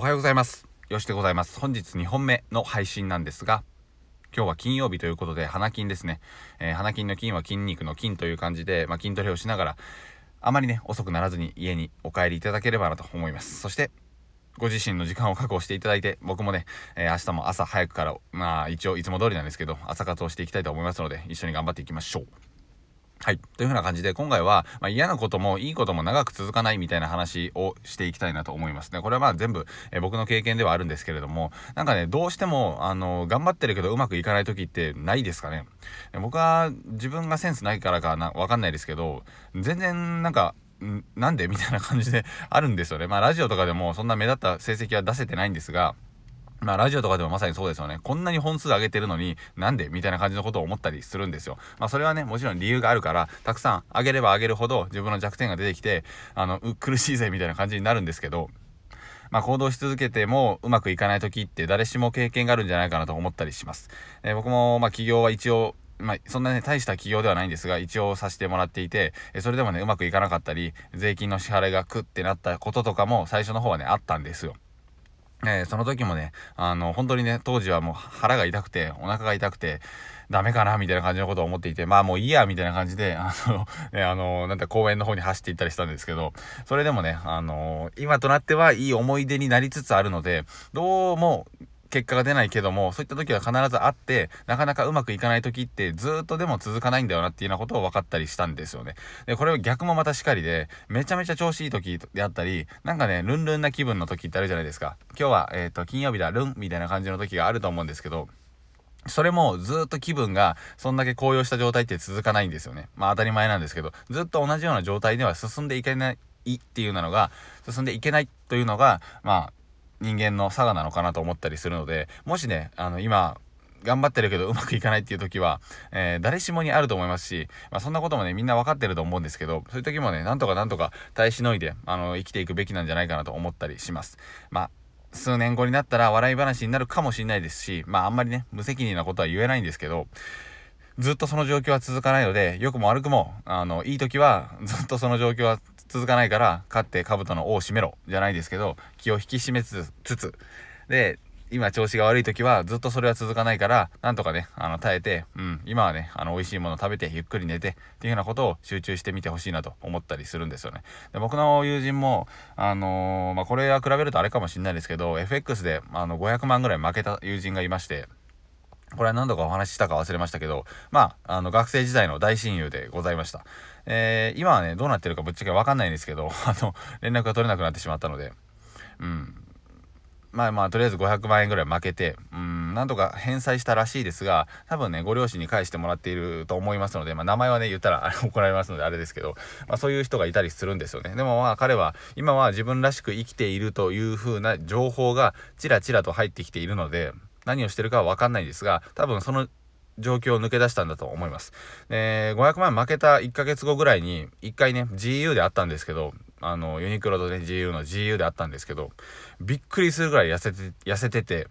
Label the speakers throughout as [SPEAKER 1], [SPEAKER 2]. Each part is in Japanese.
[SPEAKER 1] おはようございます。よしでございます。本日2本目の配信なんですが、今日は金曜日ということで、花金ですね。えー、花金の金は筋肉の筋という感じで、まあ、筋トレをしながら、あまりね、遅くならずに家にお帰りいただければなと思います。そして、ご自身の時間を確保していただいて、僕もね、えー、明日も朝早くから、まあ一応いつも通りなんですけど、朝活をしていきたいと思いますので、一緒に頑張っていきましょう。はい。というふうな感じで、今回は、まあ、嫌なこともいいことも長く続かないみたいな話をしていきたいなと思いますね。これはまあ全部、え僕の経験ではあるんですけれども、なんかね、どうしても、あの、頑張ってるけどうまくいかない時ってないですかね。僕は自分がセンスないからかな、わかんないですけど、全然なんか、なんで？みたいな感じであるんですよね。まあラジオとかでもそんな目立った成績は出せてないんですが、まあラジオとかでもまさにそうですよね。こんなに本数上げてるのになんでみたいな感じのことを思ったりするんですよ。まあそれはね、もちろん理由があるから、たくさん上げれば上げるほど自分の弱点が出てきて、あの、苦しいぜみたいな感じになるんですけど、まあ行動し続けてもうまくいかない時って誰しも経験があるんじゃないかなと思ったりします。えー、僕もまあ起業は一応まあ、そんなね、大した企業ではないんですが、一応させてもらっていて、それでもね、うまくいかなかったり、税金の支払いがクってなったこととかも最初の方はね、あったんですよ。えー、その時もね、あの、本当にね、当時はもう腹が痛くて、お腹が痛くて、ダメかなみたいな感じのことを思っていて、まあもういいや、みたいな感じで、あの、ね、あの、なんて公園の方に走っていったりしたんですけど、それでもね、あの、今となってはいい思い出になりつつあるので、どうも、結果が出ないけども、そういった時は必ずあって、なかなかうまくいかない時ってずっとでも続かないんだよなっていうようなことを分かったりしたんですよね。で、これは逆もまたしかりで、めちゃめちゃ調子いい時であったり、なんかね、ルンルンな気分の時ってあるじゃないですか。今日は、えっ、ー、と、金曜日だ、ルンみたいな感じの時があると思うんですけど、それもずっと気分がそんだけ高揚した状態って続かないんですよね。まあ当たり前なんですけど、ずっと同じような状態では進んでいけないっていうのが、進んでいけないというのが、まあ人間の差がなのかなと思ったりするので、もしね、あの、今、頑張ってるけど うまくいかないっていう時は、えー、誰しもにあると思いますし、まあ、そんなこともね、みんな分かってると思うんですけど、そういう時もね、なんとかなんとか耐えしのいで、あの、生きていくべきなんじゃないかなと思ったりします。まあ、数年後になったら笑い話になるかもしれないですし、まあ、あんまりね、無責任なことは言えないんですけど、ずっとその状況は続かないので、良くも悪くも、あの、いい時は、ずっとその状況は続かないから、勝って兜の尾を締めろ、じゃないですけど、気を引き締めつつ、で、今調子が悪い時はずっとそれは続かないから、なんとかね、あの、耐えて、うん、今はね、あの、美味しいもの食べて、ゆっくり寝て、っていうようなことを集中してみてほしいなと思ったりするんですよね。で、僕の友人も、あのー、まあ、これは比べるとあれかもしれないですけど、FX で、あの、500万ぐらい負けた友人がいまして、これは何度かお話ししたか忘れましたけど、まあ、あの、学生時代の大親友でございました。えー、今はね、どうなってるかぶっちゃけわかんないんですけど、あの、連絡が取れなくなってしまったので、うん。まあまあ、とりあえず500万円ぐらい負けて、うん、なんとか返済したらしいですが、多分ね、ご両親に返してもらっていると思いますので、まあ名前はね、言ったら 怒られますのであれですけど、まあそういう人がいたりするんですよね。でもまあ彼は、今は自分らしく生きているという風な情報がちらちらと入ってきているので、何をしてるかはわかんないんですが、多分その状況を抜け出したんだと思います。えー、500万負けた1ヶ月後ぐらいに、1回ね、GU であったんですけど、あの、ユニクロとね、GU の GU であったんですけど、びっくりするぐらい痩せて、痩せてて、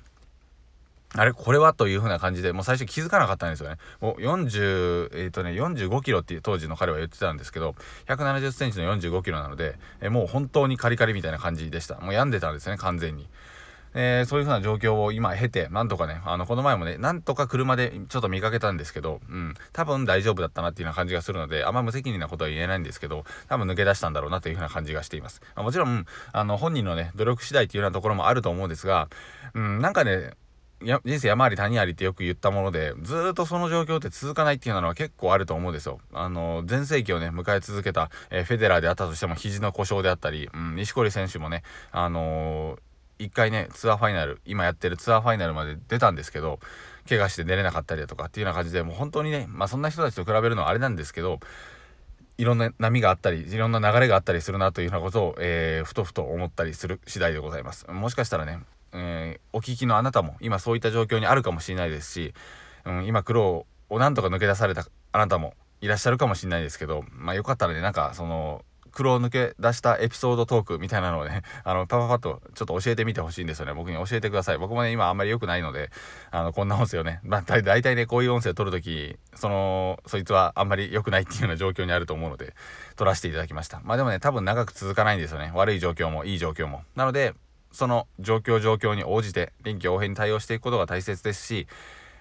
[SPEAKER 1] あれこれはという風な感じで、もう最初気づかなかったんですよね。もう40、えっ、ー、とね、45キロって当時の彼は言ってたんですけど、170センチの45キロなので、え、もう本当にカリカリみたいな感じでした。もう病んでたんですね、完全に。えー、そういう風な状況を今経て、なんとかね、あの、この前もね、なんとか車でちょっと見かけたんですけど、うん、多分大丈夫だったなっていうような感じがするので、あんま無責任なことは言えないんですけど、多分抜け出したんだろうなという風な感じがしています。もちろん、あの、本人のね、努力次第っていうようなところもあると思うんですが、うん、なんかね、や人生山あり谷ありってよく言ったもので、ずっとその状況って続かないっていうのは結構あると思うんですよ。あの、全盛期をね、迎え続けた、えー、フェデラーであったとしても肘の故障であったり、うん、西堀選手もね、あのー一回ね、ツアーファイナル、今やってるツアーファイナルまで出たんですけど、怪我して出れなかったりだとかっていうような感じで、もう本当にね、まあそんな人たちと比べるのはあれなんですけど、いろんな波があったり、いろんな流れがあったりするなというようなことを、えー、ふとふと思ったりする次第でございます。もしかしたらね、えー、お聞きのあなたも今そういった状況にあるかもしれないですし、うん、今苦労をなんとか抜け出されたあなたもいらっしゃるかもしれないですけど、まあよかったらね、なんかその、黒抜け出したエピソードトークみたいなのをね、あの、パパパッとちょっと教えてみてほしいんですよね。僕に教えてください。僕もね、今あんまり良くないので、あの、こんな音声をね、まあ、大体ね、こういう音声を撮るとき、その、そいつはあんまり良くないっていうような状況にあると思うので、撮らせていただきました。まあでもね、多分長く続かないんですよね。悪い状況も、いい状況も。なので、その状況状況に応じて臨機応変に対応していくことが大切ですし、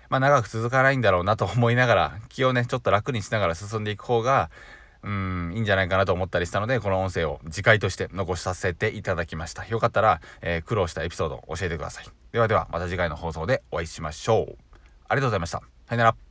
[SPEAKER 1] まあ長く続かないんだろうなと思いながら、気をね、ちょっと楽にしながら進んでいく方が、うん、いいんじゃないかなと思ったりしたので、この音声を次回として残させていただきました。よかったら、えー、苦労したエピソードを教えてください。ではでは、また次回の放送でお会いしましょう。ありがとうございました。さよなら。